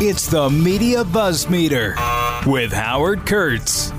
It's the Media Buzz Meter with Howard Kurtz.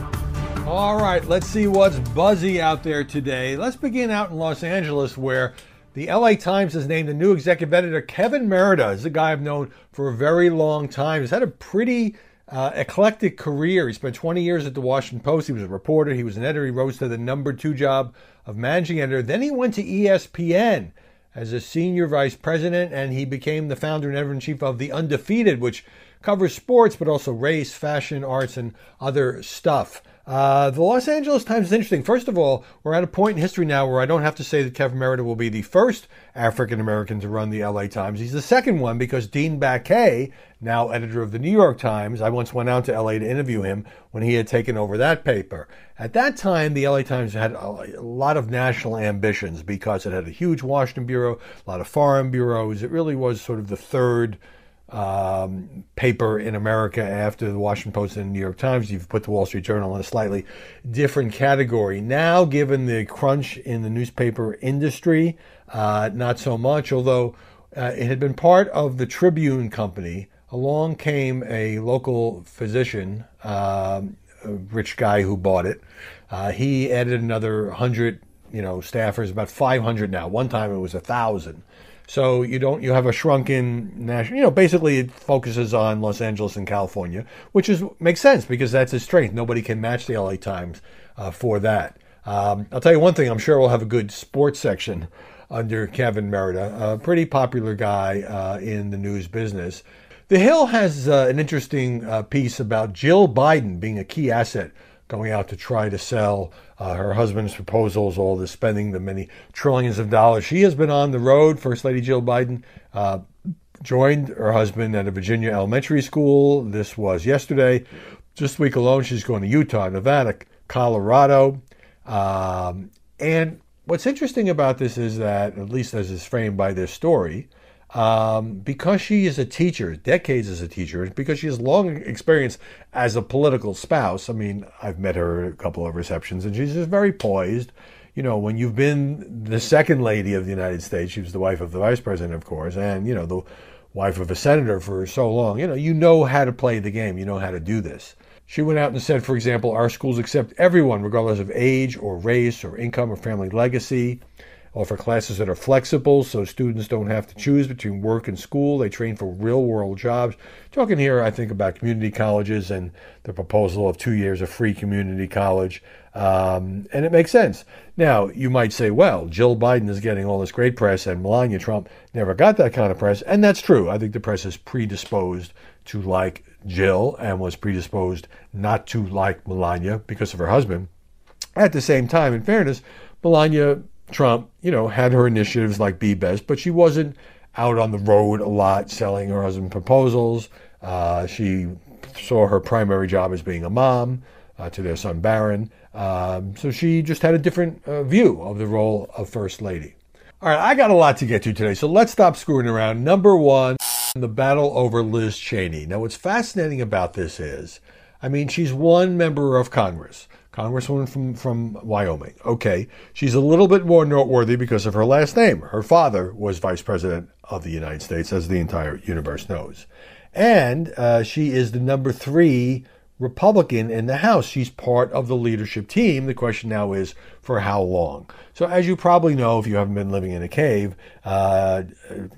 All right, let's see what's buzzy out there today. Let's begin out in Los Angeles, where the LA Times has named a new executive editor. Kevin Merida is a guy I've known for a very long time. He's had a pretty uh, eclectic career. He spent 20 years at the Washington Post. He was a reporter, he was an editor, he rose to the number two job of managing editor. Then he went to ESPN as a senior vice president, and he became the founder and editor in chief of The Undefeated, which covers sports, but also race, fashion, arts, and other stuff. Uh, the Los Angeles Times is interesting. First of all, we're at a point in history now where I don't have to say that Kevin Merida will be the first African American to run the LA Times. He's the second one because Dean Baquet, now editor of the New York Times, I once went out to LA to interview him when he had taken over that paper. At that time, the LA Times had a lot of national ambitions because it had a huge Washington bureau, a lot of foreign bureaus. It really was sort of the third um, paper in America after the Washington Post and the New York Times. You've put the Wall Street Journal in a slightly different category. Now, given the crunch in the newspaper industry, uh, not so much, although uh, it had been part of the Tribune Company. Along came a local physician, um, a rich guy who bought it. Uh, he added another 100 you know, staffers, about 500 now. One time it was a 1,000. So you don't you have a shrunken national. You know, basically it focuses on Los Angeles and California, which is makes sense because that's his strength. Nobody can match the LA Times uh, for that. Um, I'll tell you one thing. I'm sure we'll have a good sports section under Kevin Merida, a pretty popular guy uh, in the news business. The Hill has uh, an interesting uh, piece about Jill Biden being a key asset going out to try to sell uh, her husband's proposals, all the spending, the many trillions of dollars. She has been on the road. First Lady Jill Biden uh, joined her husband at a Virginia elementary school. This was yesterday. This week alone, she's going to Utah, Nevada, Colorado. Um, and what's interesting about this is that, at least as is framed by this story, um, because she is a teacher, decades as a teacher, because she has long experience as a political spouse. I mean, I've met her at a couple of receptions, and she's just very poised. You know, when you've been the second lady of the United States, she was the wife of the vice president, of course, and you know the wife of a senator for so long. You know, you know how to play the game. You know how to do this. She went out and said, for example, our schools accept everyone, regardless of age or race or income or family legacy offer classes that are flexible so students don't have to choose between work and school. They train for real world jobs. Talking here, I think, about community colleges and the proposal of two years of free community college. Um, and it makes sense. Now, you might say, well, Jill Biden is getting all this great press and Melania Trump never got that kind of press. And that's true. I think the press is predisposed to like Jill and was predisposed not to like Melania because of her husband. At the same time, in fairness, Melania Trump, you know, had her initiatives like Be Best, but she wasn't out on the road a lot selling her husband proposals. Uh, she saw her primary job as being a mom uh, to their son Barron. Um, so she just had a different uh, view of the role of First Lady. All right, I got a lot to get to today, so let's stop screwing around. Number one, the battle over Liz Cheney. Now, what's fascinating about this is, I mean, she's one member of Congress. Congresswoman from, from Wyoming. Okay, she's a little bit more noteworthy because of her last name. Her father was Vice President of the United States, as the entire universe knows. And uh, she is the number three Republican in the House. She's part of the leadership team. The question now is for how long? So, as you probably know, if you haven't been living in a cave, uh,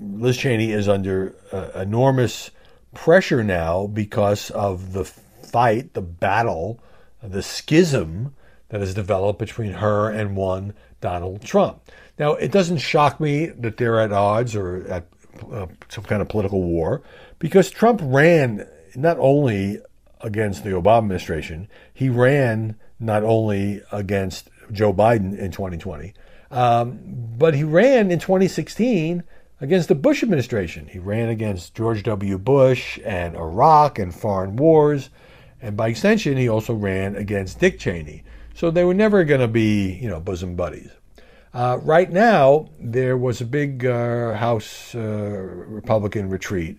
Liz Cheney is under uh, enormous pressure now because of the fight, the battle the schism that has developed between her and one Donald Trump. Now, it doesn't shock me that they're at odds or at uh, some kind of political war because Trump ran not only against the Obama administration, he ran not only against Joe Biden in 2020, um, but he ran in 2016 against the Bush administration. He ran against George W. Bush and Iraq and foreign wars. And by extension, he also ran against Dick Cheney. So they were never going to be, you know, bosom buddies. Uh, right now, there was a big uh, House uh, Republican retreat,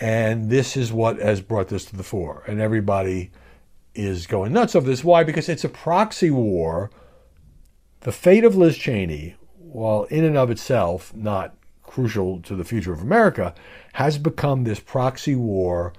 and this is what has brought this to the fore. And everybody is going nuts over this. Why? Because it's a proxy war. The fate of Liz Cheney, while in and of itself not crucial to the future of America, has become this proxy war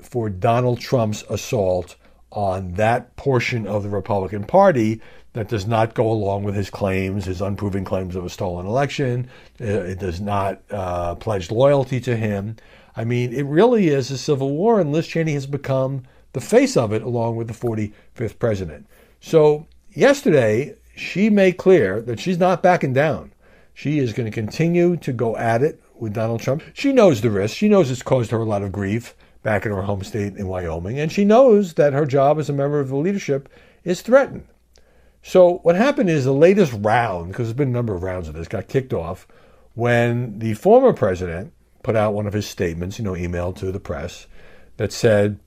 for Donald Trump's assault on that portion of the Republican Party that does not go along with his claims, his unproven claims of a stolen election. Uh, it does not uh, pledge loyalty to him. I mean, it really is a civil war, and Liz Cheney has become the face of it along with the 45th president. So, yesterday, she made clear that she's not backing down. She is going to continue to go at it with Donald Trump. She knows the risk. She knows it's caused her a lot of grief back in her home state in Wyoming, and she knows that her job as a member of the leadership is threatened. So, what happened is the latest round, because there's been a number of rounds of this, got kicked off when the former president put out one of his statements, you know, emailed to the press, that said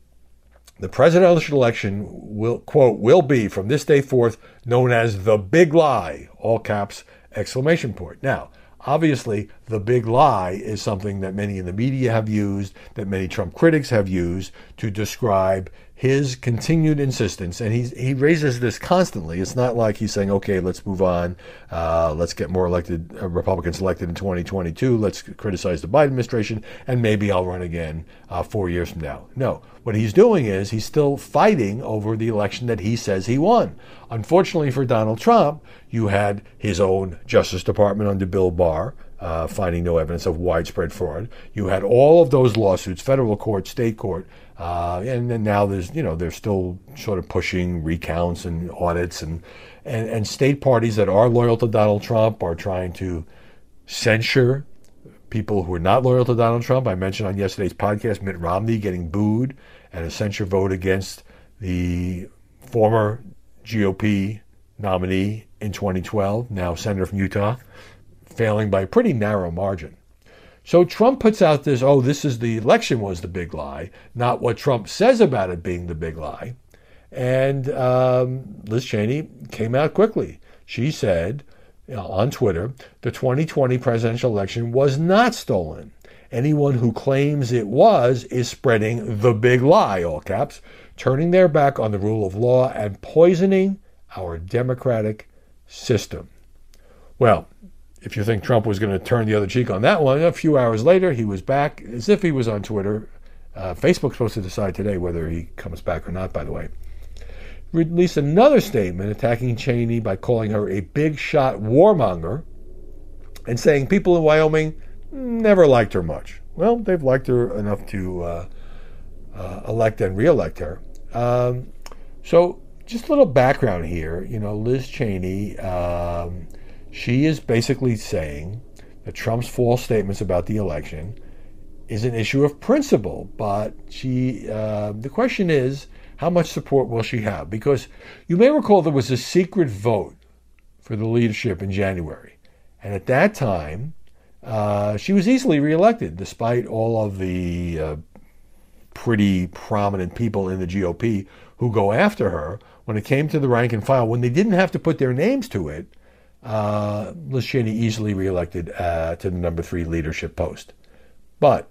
the presidential election will, quote, will be from this day forth known as the big lie, all caps, exclamation point. Now, obviously, the big lie is something that many in the media have used, that many Trump critics have used to describe his continued insistence, and he's, he raises this constantly. It's not like he's saying, okay, let's move on, uh, let's get more elected uh, Republicans elected in 2022, let's criticize the Biden administration, and maybe I'll run again uh, four years from now. No, what he's doing is he's still fighting over the election that he says he won. Unfortunately for Donald Trump, you had his own Justice Department under Bill Barr. Uh, finding no evidence of widespread fraud. You had all of those lawsuits, federal court, state court, uh, and now there's, you know, they're still sort of pushing recounts and audits, and, and, and state parties that are loyal to Donald Trump are trying to censure people who are not loyal to Donald Trump. I mentioned on yesterday's podcast Mitt Romney getting booed and a censure vote against the former GOP nominee in 2012, now senator from Utah, failing by a pretty narrow margin. So Trump puts out this, oh, this is the election was the big lie, not what Trump says about it being the big lie. And um, Liz Cheney came out quickly. She said you know, on Twitter, the 2020 presidential election was not stolen. Anyone who claims it was is spreading the big lie, all caps, turning their back on the rule of law and poisoning our democratic system. Well, if you think Trump was going to turn the other cheek on that one, a few hours later, he was back as if he was on Twitter. Uh, Facebook's supposed to decide today whether he comes back or not, by the way. Released another statement attacking Cheney by calling her a big shot warmonger and saying people in Wyoming never liked her much. Well, they've liked her enough to uh, uh, elect and reelect her. Um, so, just a little background here. You know, Liz Cheney. Um, she is basically saying that Trump's false statements about the election is an issue of principle, but she uh, the question is how much support will she have? Because you may recall there was a secret vote for the leadership in January, and at that time uh, she was easily reelected, despite all of the uh, pretty prominent people in the GOP who go after her. When it came to the rank and file, when they didn't have to put their names to it, uh, Liz Cheney easily reelected uh, to the number three leadership post. But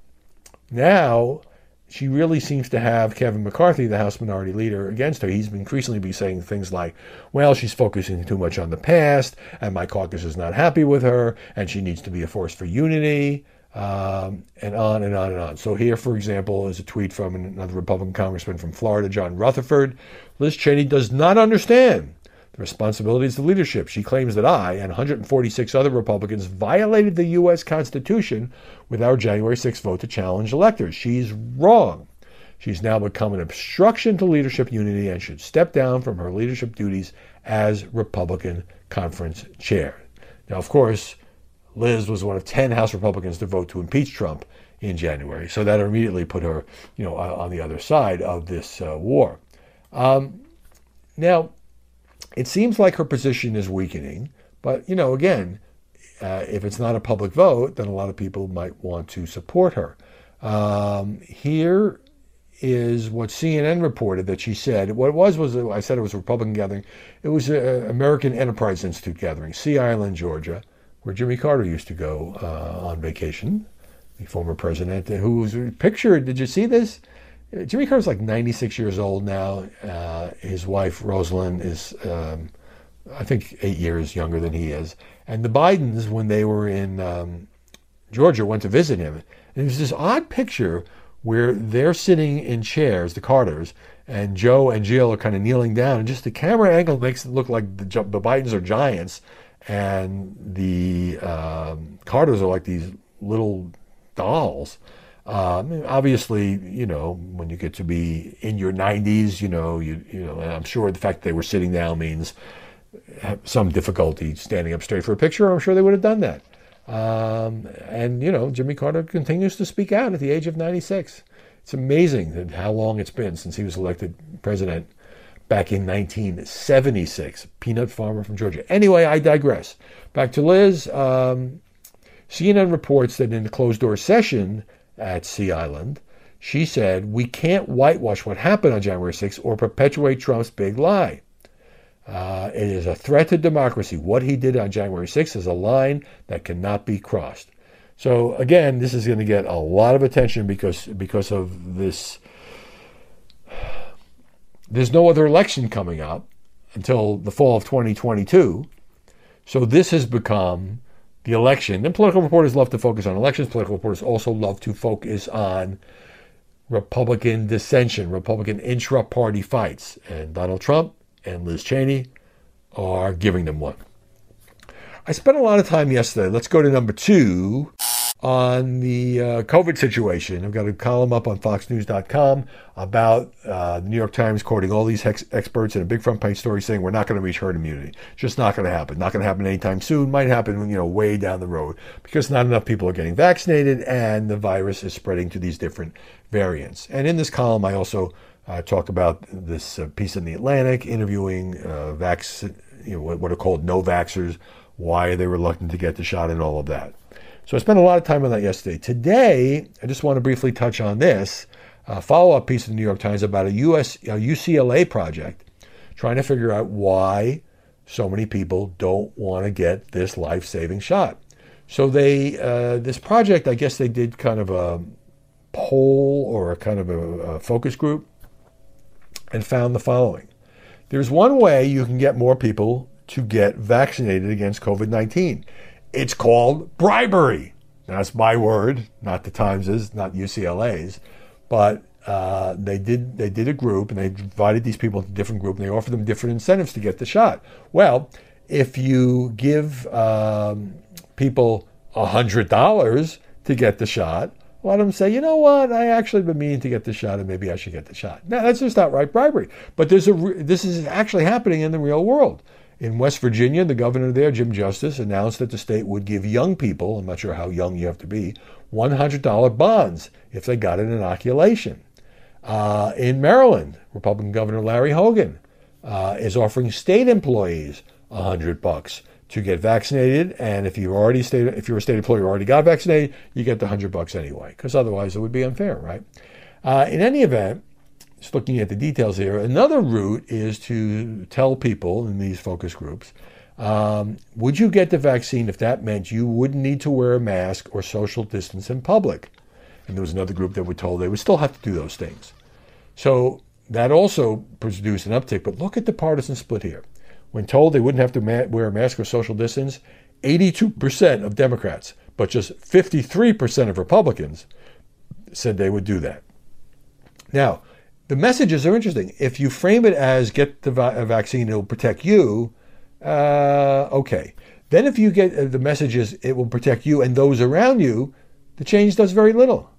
now she really seems to have Kevin McCarthy, the House Minority Leader, against her. He's increasingly be saying things like, well, she's focusing too much on the past, and my caucus is not happy with her, and she needs to be a force for unity, um, and on and on and on. So here, for example, is a tweet from another Republican congressman from Florida, John Rutherford. Liz Cheney does not understand the responsibilities of leadership. She claims that I and 146 other Republicans violated the U.S. Constitution with our January 6th vote to challenge electors. She's wrong. She's now become an obstruction to leadership unity and should step down from her leadership duties as Republican conference chair. Now, of course, Liz was one of 10 House Republicans to vote to impeach Trump in January, so that immediately put her, you know, on the other side of this uh, war. Um, now, it seems like her position is weakening, but you know, again, uh, if it's not a public vote, then a lot of people might want to support her. Um, here is what CNN reported that she said. What it was was I said it was a Republican gathering. It was an American Enterprise Institute gathering, Sea Island, Georgia, where Jimmy Carter used to go uh, on vacation. The former president, who was pictured. Did you see this? Jimmy Carter's like 96 years old now. Uh, his wife, Rosalynn, is, um, I think, eight years younger than he is. And the Bidens, when they were in um, Georgia, went to visit him. And was this odd picture where they're sitting in chairs, the Carters, and Joe and Jill are kind of kneeling down, and just the camera angle makes it look like the, the Bidens are giants, and the um, Carters are like these little dolls. Uh, obviously, you know, when you get to be in your 90s, you know, you you know, I'm sure the fact that they were sitting down means some difficulty standing up straight for a picture. I'm sure they would have done that. Um, and you know, Jimmy Carter continues to speak out at the age of 96. It's amazing how long it's been since he was elected president back in 1976. Peanut farmer from Georgia. Anyway, I digress. Back to Liz. Um, CNN reports that in the closed door session at Sea Island, she said, We can't whitewash what happened on January 6th or perpetuate Trump's big lie. Uh, it is a threat to democracy. What he did on January 6th is a line that cannot be crossed. So again, this is going to get a lot of attention because because of this. There's no other election coming up until the fall of 2022. So this has become the election. And political reporters love to focus on elections. Political reporters also love to focus on Republican dissension, Republican intra-party fights. And Donald Trump and Liz Cheney are giving them one. I spent a lot of time yesterday. Let's go to number two on the uh, COVID situation. I've got a column up on FoxNews.com about uh, the New York Times quoting all these hex- experts in a big front page story saying we're not going to reach herd immunity. Just not going to happen. Not going to happen anytime soon. Might happen, you know, way down the road because not enough people are getting vaccinated and the virus is spreading to these different variants. And in this column, I also uh, talk about this uh, piece in the Atlantic interviewing uh, you know, what, what are called no vaxxers why are they reluctant to get the shot and all of that. So I spent a lot of time on that yesterday. Today, I just want to briefly touch on this follow up piece in the New York Times about a, US, a UCLA project trying to figure out why so many people don't want to get this life saving shot. So they, uh, this project, I guess they did kind of a poll or a kind of a, a focus group and found the following. There's one way you can get more people to get vaccinated against COVID 19. It's called bribery. That's my word, not the Times's, not UCLA's, but uh, they did they did a group and they divided these people into different groups and they offered them different incentives to get the shot. Well, if you give um, people hundred dollars to get the shot, a lot of them say, you know what, I actually been meaning to get the shot and maybe I should get the shot. Now that's just outright bribery. But there's a this is actually happening in the real world. In West Virginia, the governor there, Jim Justice, announced that the state would give young people, I'm not sure how young you have to be, $100 bonds if they got an inoculation. Uh, in Maryland, Republican Governor Larry Hogan uh, is offering state employees 100 bucks to get vaccinated, and if you already state, if you're a state employee who already got vaccinated, you get the 100 bucks anyway, because otherwise it would be unfair, right? Uh, in any event, just looking at the details here, another route is to tell people in these focus groups um, would you get the vaccine if that meant you wouldn't need to wear a mask or social distance in public? And there was another group that were told they would still have to do those things. So that also produced an uptick. But look at the partisan split here. When told they wouldn't have to ma- wear a mask or social distance, 82% of Democrats, but just 53% of Republicans said they would do that. Now, the messages are interesting. If you frame it as get the va- vaccine, it'll protect you, uh, okay. Then if you get uh, the messages, it will protect you and those around you, the change does very little.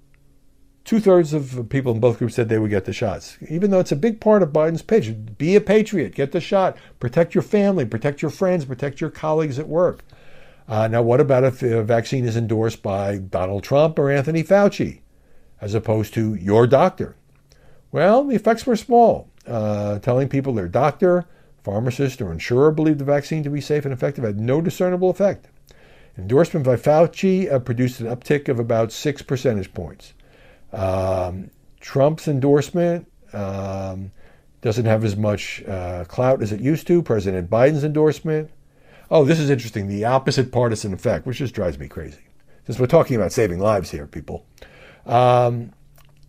Two thirds of people in both groups said they would get the shots, even though it's a big part of Biden's pitch. Be a patriot, get the shot, protect your family, protect your friends, protect your colleagues at work. Uh, now, what about if a vaccine is endorsed by Donald Trump or Anthony Fauci, as opposed to your doctor? Well, the effects were small. Uh, telling people their doctor, pharmacist, or insurer believed the vaccine to be safe and effective had no discernible effect. Endorsement by Fauci uh, produced an uptick of about six percentage points. Um, Trump's endorsement um, doesn't have as much uh, clout as it used to. President Biden's endorsement. Oh, this is interesting. The opposite partisan effect, which just drives me crazy. Since we're talking about saving lives here, people. Um,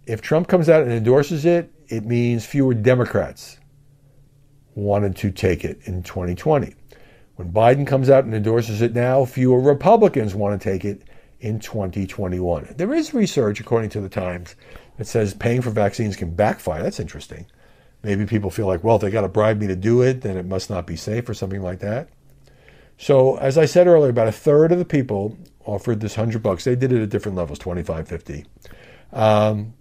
if Trump comes out and endorses it, it means fewer Democrats wanted to take it in 2020. When Biden comes out and endorses it now, fewer Republicans want to take it in 2021. There is research, according to the Times, that says paying for vaccines can backfire. That's interesting. Maybe people feel like, well, if they got to bribe me to do it, then it must not be safe or something like that. So, as I said earlier, about a third of the people offered this 100 bucks. They did it at different levels 25, 50. Um,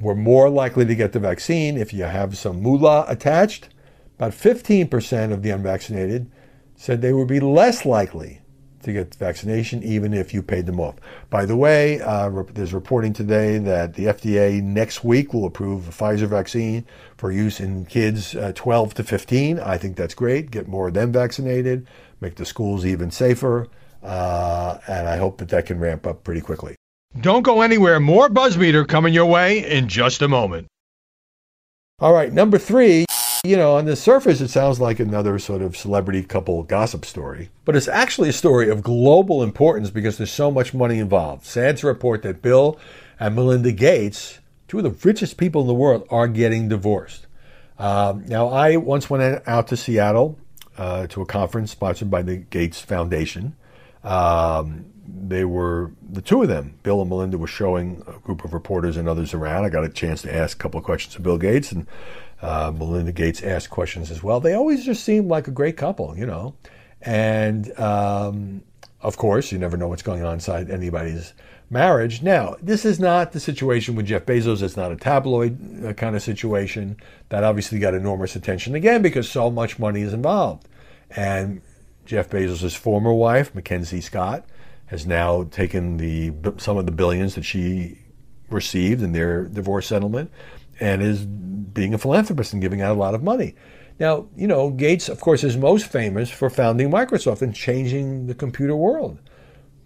were more likely to get the vaccine if you have some moolah attached. About 15% of the unvaccinated said they would be less likely to get vaccination even if you paid them off. By the way, uh, there's reporting today that the FDA next week will approve a Pfizer vaccine for use in kids uh, 12 to 15. I think that's great. Get more of them vaccinated, make the schools even safer, uh, and I hope that that can ramp up pretty quickly. Don't go anywhere. More Buzzmeter coming your way in just a moment. All right, number three. You know, on the surface, it sounds like another sort of celebrity couple gossip story, but it's actually a story of global importance because there's so much money involved. Sad to report that Bill and Melinda Gates, two of the richest people in the world, are getting divorced. Um, now, I once went out to Seattle uh, to a conference sponsored by the Gates Foundation. Um, they were the two of them. Bill and Melinda were showing a group of reporters and others around. I got a chance to ask a couple of questions to Bill Gates, and uh, Melinda Gates asked questions as well. They always just seemed like a great couple, you know. And um, of course, you never know what's going on inside anybody's marriage. Now, this is not the situation with Jeff Bezos. It's not a tabloid uh, kind of situation. That obviously got enormous attention again because so much money is involved. And Jeff Bezos' former wife, Mackenzie Scott, has now taken the some of the billions that she received in their divorce settlement and is being a philanthropist and giving out a lot of money. Now, you know, Gates, of course, is most famous for founding Microsoft and changing the computer world.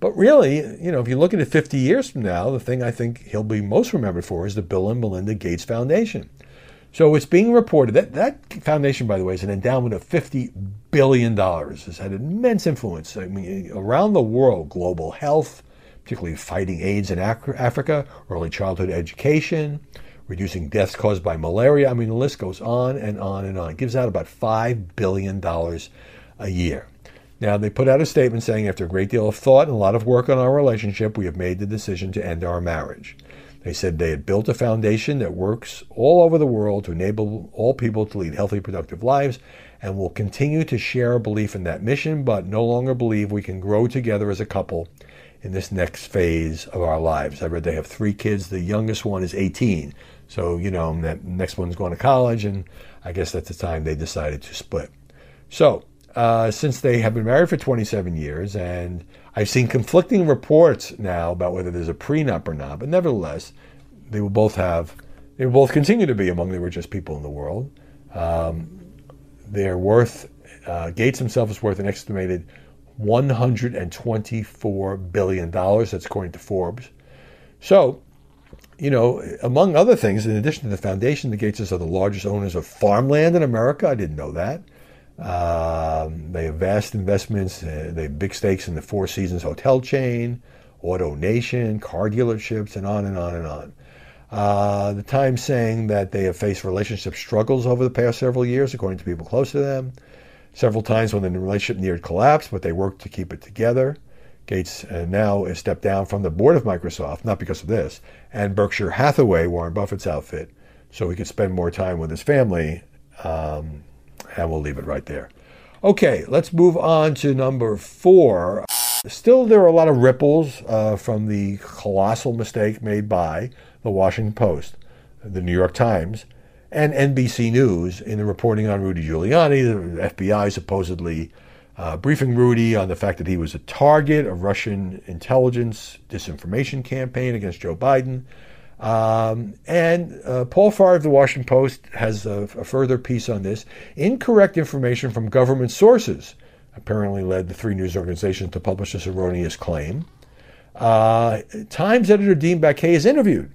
But really, you know, if you look at it 50 years from now, the thing I think he'll be most remembered for is the Bill and Melinda Gates Foundation. So it's being reported that that foundation, by the way, is an endowment of $50 billion. Has had immense influence I mean, around the world, global health, particularly fighting AIDS in Africa, early childhood education, reducing deaths caused by malaria. I mean, the list goes on and on and on. It gives out about $5 billion a year. Now, they put out a statement saying, after a great deal of thought and a lot of work on our relationship, we have made the decision to end our marriage. They said they had built a foundation that works all over the world to enable all people to lead healthy, productive lives and will continue to share a belief in that mission, but no longer believe we can grow together as a couple in this next phase of our lives. I read they have three kids. The youngest one is 18. So, you know, that next one's going to college, and I guess that's the time they decided to split. So, uh, since they have been married for 27 years, and I've seen conflicting reports now about whether there's a prenup or not, but nevertheless, they will both have, they will both continue to be among the richest people in the world. Um, they're worth, uh, Gates himself is worth an estimated $124 billion. That's according to Forbes. So, you know, among other things, in addition to the foundation, the Gateses are the largest owners of farmland in America. I didn't know that. Um, they have vast investments. Uh, they have big stakes in the Four Seasons hotel chain, AutoNation, car dealerships, and on and on and on. Uh, the Times saying that they have faced relationship struggles over the past several years, according to people close to them. Several times when the relationship neared collapse, but they worked to keep it together. Gates uh, now has stepped down from the board of Microsoft, not because of this, and Berkshire Hathaway, Warren Buffett's outfit, so he could spend more time with his family. Um, and we'll leave it right there. Okay, let's move on to number four. Still, there are a lot of ripples uh, from the colossal mistake made by the Washington Post, the New York Times, and NBC News in the reporting on Rudy Giuliani. The FBI supposedly uh, briefing Rudy on the fact that he was a target of Russian intelligence disinformation campaign against Joe Biden. Um, and uh, Paul Farhi of the Washington Post has a, a, further piece on this. Incorrect information from government sources apparently led the three news organizations to publish this erroneous claim. Uh, Times editor Dean Baquet is interviewed.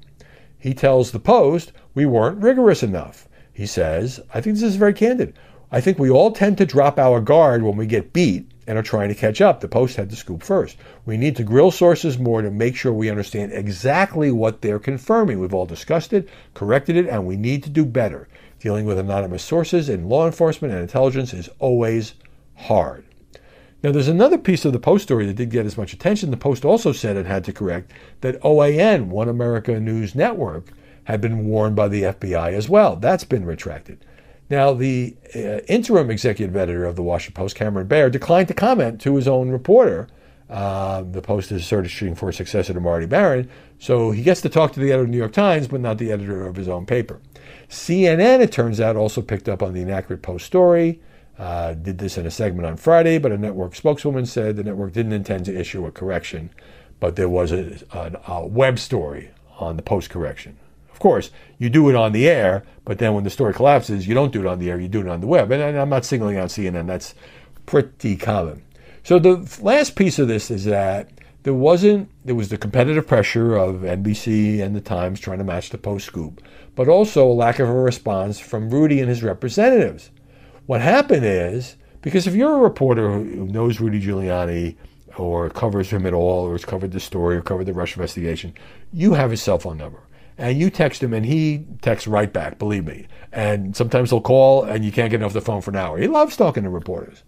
He tells the Post, We weren't rigorous enough. He says, I think this is very candid. I think we all tend to drop our guard when we get beat and are trying to catch up. The Post had the scoop first. We need to grill sources more to make sure we understand exactly what they're confirming. We've all discussed it, corrected it, and we need to do better. Dealing with anonymous sources in law enforcement and intelligence is always hard. Now, there's another piece of the Post story that did get as much attention. The Post also said it had to correct that OAN, One America News Network, had been warned by the FBI as well. That's been retracted. Now, the uh, interim executive editor of the Washington Post, Cameron Barr, declined to comment to his own reporter. Uh, the Post is searching for a successor to Marty Baron, so he gets to talk to the editor of the New York Times, but not the editor of his own paper. CNN, it turns out, also picked up on the inaccurate Post story. Uh, did this in a segment on Friday, but a network spokeswoman said the network didn't intend to issue a correction, but there was a, a, a web story on the post correction. Course, you do it on the air, but then when the story collapses, you don't do it on the air, you do it on the web. And I'm not singling out CNN, that's pretty common. So the last piece of this is that there wasn't, there was the competitive pressure of NBC and the Times trying to match the post scoop, but also a lack of a response from Rudy and his representatives. What happened is, because if you're a reporter who knows Rudy Giuliani or covers him at all, or has covered the story or covered the Russia investigation, you have his cell phone number. And you text him and he texts right back, believe me. And sometimes he'll call and you can't get off the phone for an hour. He loves talking to reporters.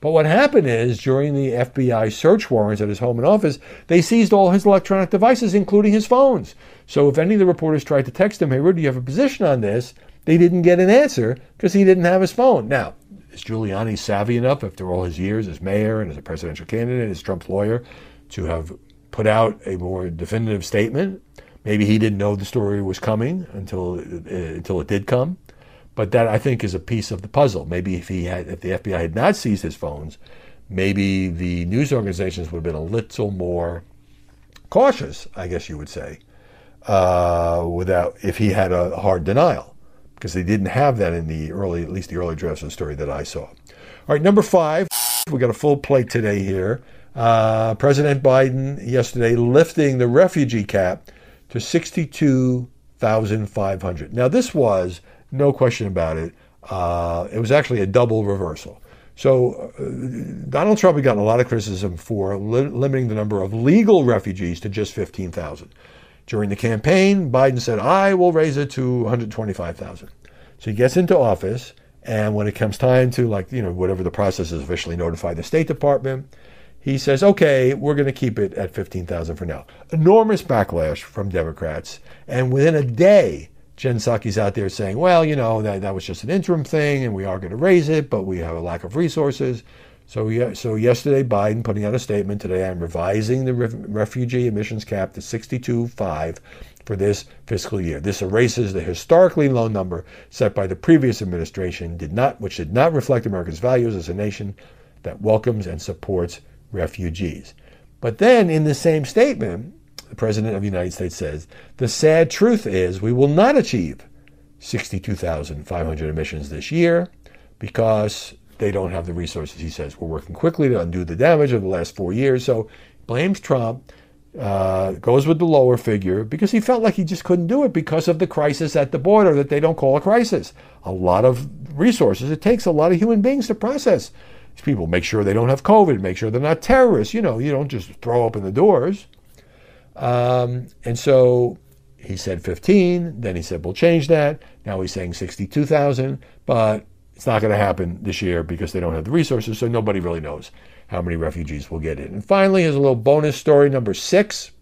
But what happened is during the FBI search warrants at his home and office, they seized all his electronic devices, including his phones. So if any of the reporters tried to text him, hey, Rudy, you have a position on this, they didn't get an answer because he didn't have his phone. Now, is Giuliani savvy enough, after all his years as mayor and as a presidential candidate, as Trump's lawyer, to have put out a more definitive statement? Maybe he didn't know the story was coming until uh, until it did come. But that I think is a piece of the puzzle. Maybe if he had, if the FBI had not seized his phones, maybe the news organizations would have been a little more cautious, I guess you would say, uh, without if he had a hard denial, because they didn't have that in the early, at least the early drafts of the story that I saw. All right, number five, we got a full plate today here. Uh, President Biden yesterday lifting the refugee cap to 62,500. Now, this was no question about it. Uh, it was actually a double reversal. So uh, Donald Trump had gotten a lot of criticism for li- limiting the number of legal refugees to just 15,000. During the campaign, Biden said, I will raise it to 125,000. So he gets into office, and when it comes time to, like, you know, whatever the process is, officially notify the State Department, he says, okay, we're going to keep it at 15,000 for now. Enormous backlash from Democrats. And within a day, Jen Psaki's out there saying, well, you know, that, that was just an interim thing and we are going to raise it, but we have a lack of resources. So, so yesterday, Biden putting out a statement today, I'm revising the re- refugee admissions cap to 62.5 for this fiscal year. This erases the historically low number set by the previous administration, did not, which did not reflect America's values as a nation that welcomes and supports refugees. But then in the same statement, the President of the United States says, the sad truth is we will not achieve 62,500 emissions this year because they don't have the resources. He says, we're working quickly to undo the damage of the last four years. So blames Trump, uh, goes with the lower figure because he felt like he just couldn't do it because of the crisis at the border that they don't call a crisis. A lot of resources. It takes a lot of human beings to process people. Make sure they don't have COVID, make sure they're not terrorists. You know, you don't just throw open the doors. Um, and so he said 15, then he said we'll change that. Now he's saying 62,000, but it's not going to happen this year because they don't have the resources, so nobody really knows how many refugees will get in. And finally, here's a little bonus story number six.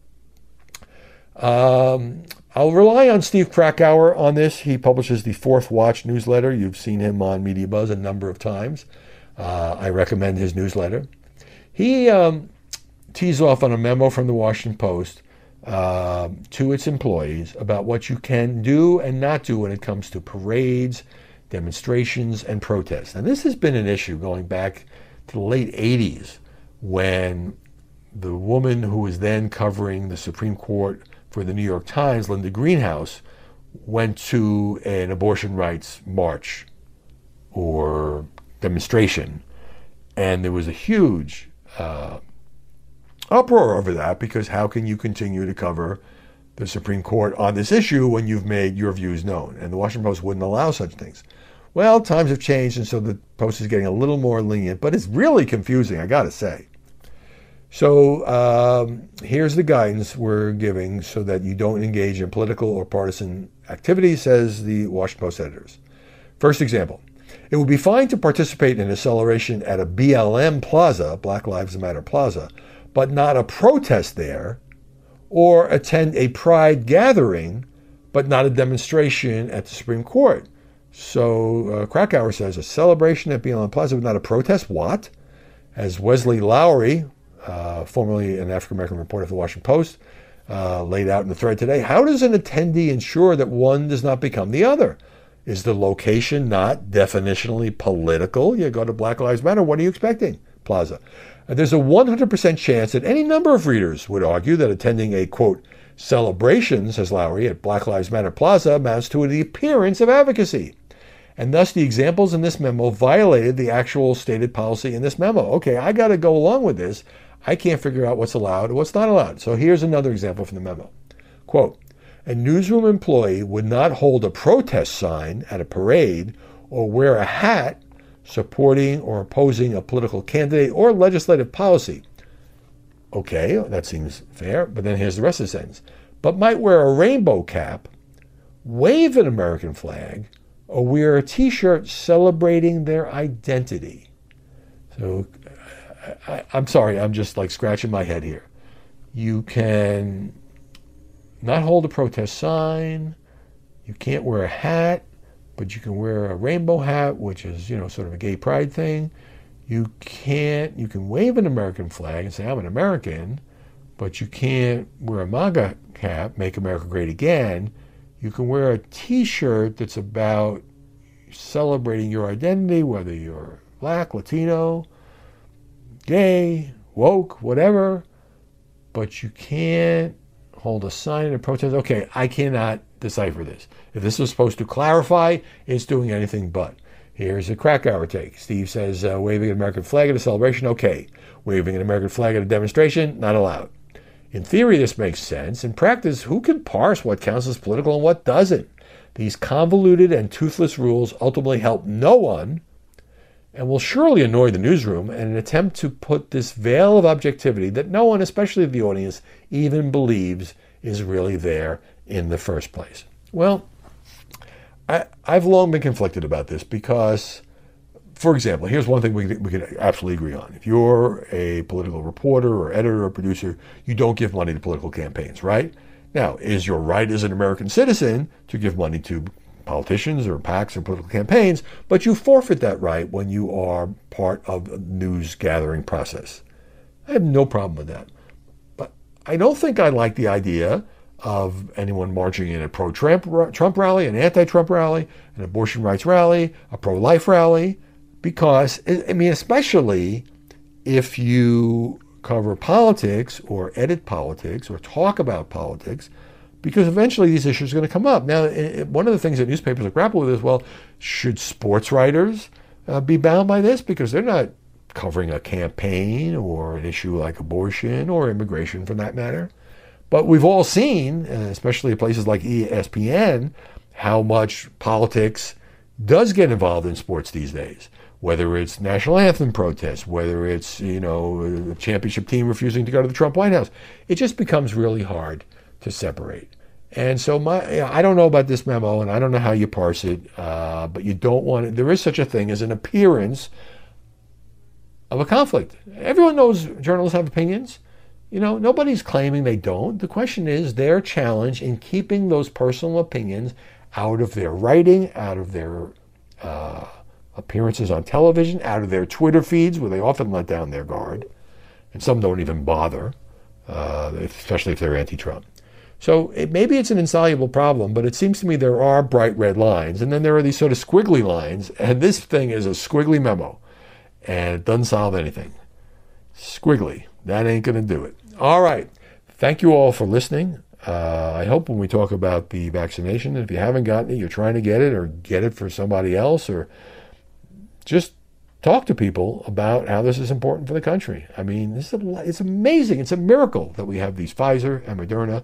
Um, I'll rely on Steve Krakauer on this. He publishes the Fourth Watch newsletter. You've seen him on Media Buzz a number of times. Uh, I recommend his newsletter. He um, tees off on a memo from the Washington Post uh, to its employees about what you can do and not do when it comes to parades, demonstrations, and protests. And this has been an issue going back to the late 80s when the woman who was then covering the Supreme Court for the New York Times, Linda Greenhouse, went to an abortion rights march or demonstration. And there was a huge uh, uproar over that because how can you continue to cover the Supreme Court on this issue when you've made your views known? And the Washington Post wouldn't allow such things. Well, times have changed, and so the Post is getting a little more lenient, but it's really confusing, I got to say. So um, here's the guidance we're giving so that you don't engage in political or partisan activity, says the Washington Post editors. First example it would be fine to participate in a celebration at a BLM plaza, Black Lives Matter plaza, but not a protest there, or attend a pride gathering, but not a demonstration at the Supreme Court. So uh, Krakauer says a celebration at BLM Plaza was not a protest. What? As Wesley Lowery, uh, formerly an African American reporter for the Washington Post, uh, laid out in the thread today, how does an attendee ensure that one does not become the other? Is the location not definitionally political? You go to Black Lives Matter, what are you expecting? Plaza. And there's a 100% chance that any number of readers would argue that attending a quote celebration, says Lowery, at Black Lives Matter Plaza amounts to the appearance of advocacy. And thus, the examples in this memo violated the actual stated policy in this memo. Okay, I got to go along with this. I can't figure out what's allowed or what's not allowed. So here's another example from the memo. Quote A newsroom employee would not hold a protest sign at a parade or wear a hat supporting or opposing a political candidate or legislative policy. Okay, that seems fair, but then here's the rest of the sentence. But might wear a rainbow cap, wave an American flag, or wear a t shirt celebrating their identity. So I, am sorry, I'm just like scratching my head here. You can not hold a protest sign, you can't wear a hat, but you can wear a rainbow hat, which is, you know, sort of a gay pride thing. You can't, you can wave an American flag and say, I'm an American, but you can't wear a MAGA cap, Make America Great Again. You can wear a t shirt that's about celebrating your identity, whether you're black, Latino, gay, woke, whatever, but you can't hold a sign in a protest. Okay, I cannot decipher this. If this was supposed to clarify, it's doing anything but. Here's a Krakauer take. Steve says uh, waving an American flag at a celebration, okay. Waving an American flag at a demonstration, not allowed. In theory, this makes sense. In practice, who can parse what counts as political and what doesn't? These convoluted and toothless rules ultimately help no one and will surely annoy the newsroom in an attempt to put this veil of objectivity that no one, especially the audience, even believes is really there in the first place. Well, I, have long been conflicted about this because, for example, here's one thing we, we can absolutely agree on. If you're a political reporter or editor or producer, you don't give money to political campaigns, right? Now, is your right as an American citizen to give money to politicians or PACs or political campaigns, but you forfeit that right when you are part of the news gathering process. I have no problem with that. But I don't think I like the idea of anyone marching in a pro Trump rally, an anti Trump rally, an abortion rights rally, a pro life rally, because, I mean, especially if you cover politics or edit politics or talk about politics, because eventually these issues are going to come up. Now, one of the things that newspapers are grappling with is well, should sports writers uh, be bound by this? Because they're not covering a campaign or an issue like abortion or immigration for that matter. But we've all seen, uh, especially places like ESPN, how much politics does get involved in sports these days. Whether it's national anthem protests, whether it's you know a championship team refusing to go to the Trump White House, it just becomes really hard to separate. And so my, I don't know about this memo, and I don't know how you parse it, uh, but you don't want it. There is such a thing as an appearance of a conflict. Everyone knows journalists have opinions. You know, nobody's claiming they don't. The question is their challenge in keeping those personal opinions out of their writing, out of their uh, appearances on television, out of their Twitter feeds, where they often let down their guard, and some don't even bother, uh, especially if they're anti-Trump. So it, maybe it's an insoluble problem, but it seems to me there are bright red lines, and then there are these sort of squiggly lines, and this thing is a squiggly memo, and it doesn't solve anything. Squiggly. That ain't going to do it. All right. Thank you all for listening. Uh, I hope when we talk about the vaccination, if you haven't gotten it, you're trying to get it or get it for somebody else, or just talk to people about how this is important for the country. I mean, this is a, it's amazing. It's a miracle that we have these Pfizer and Moderna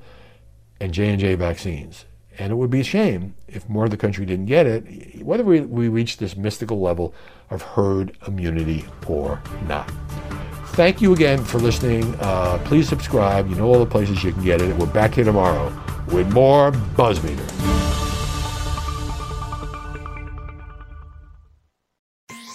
and J&J vaccines. And it would be a shame if more of the country didn't get it, whether we, we reach this mystical level of herd immunity or not. Thank you again for listening. Uh, please subscribe. You know all the places you can get it. We're back here tomorrow with more BuzzMeter.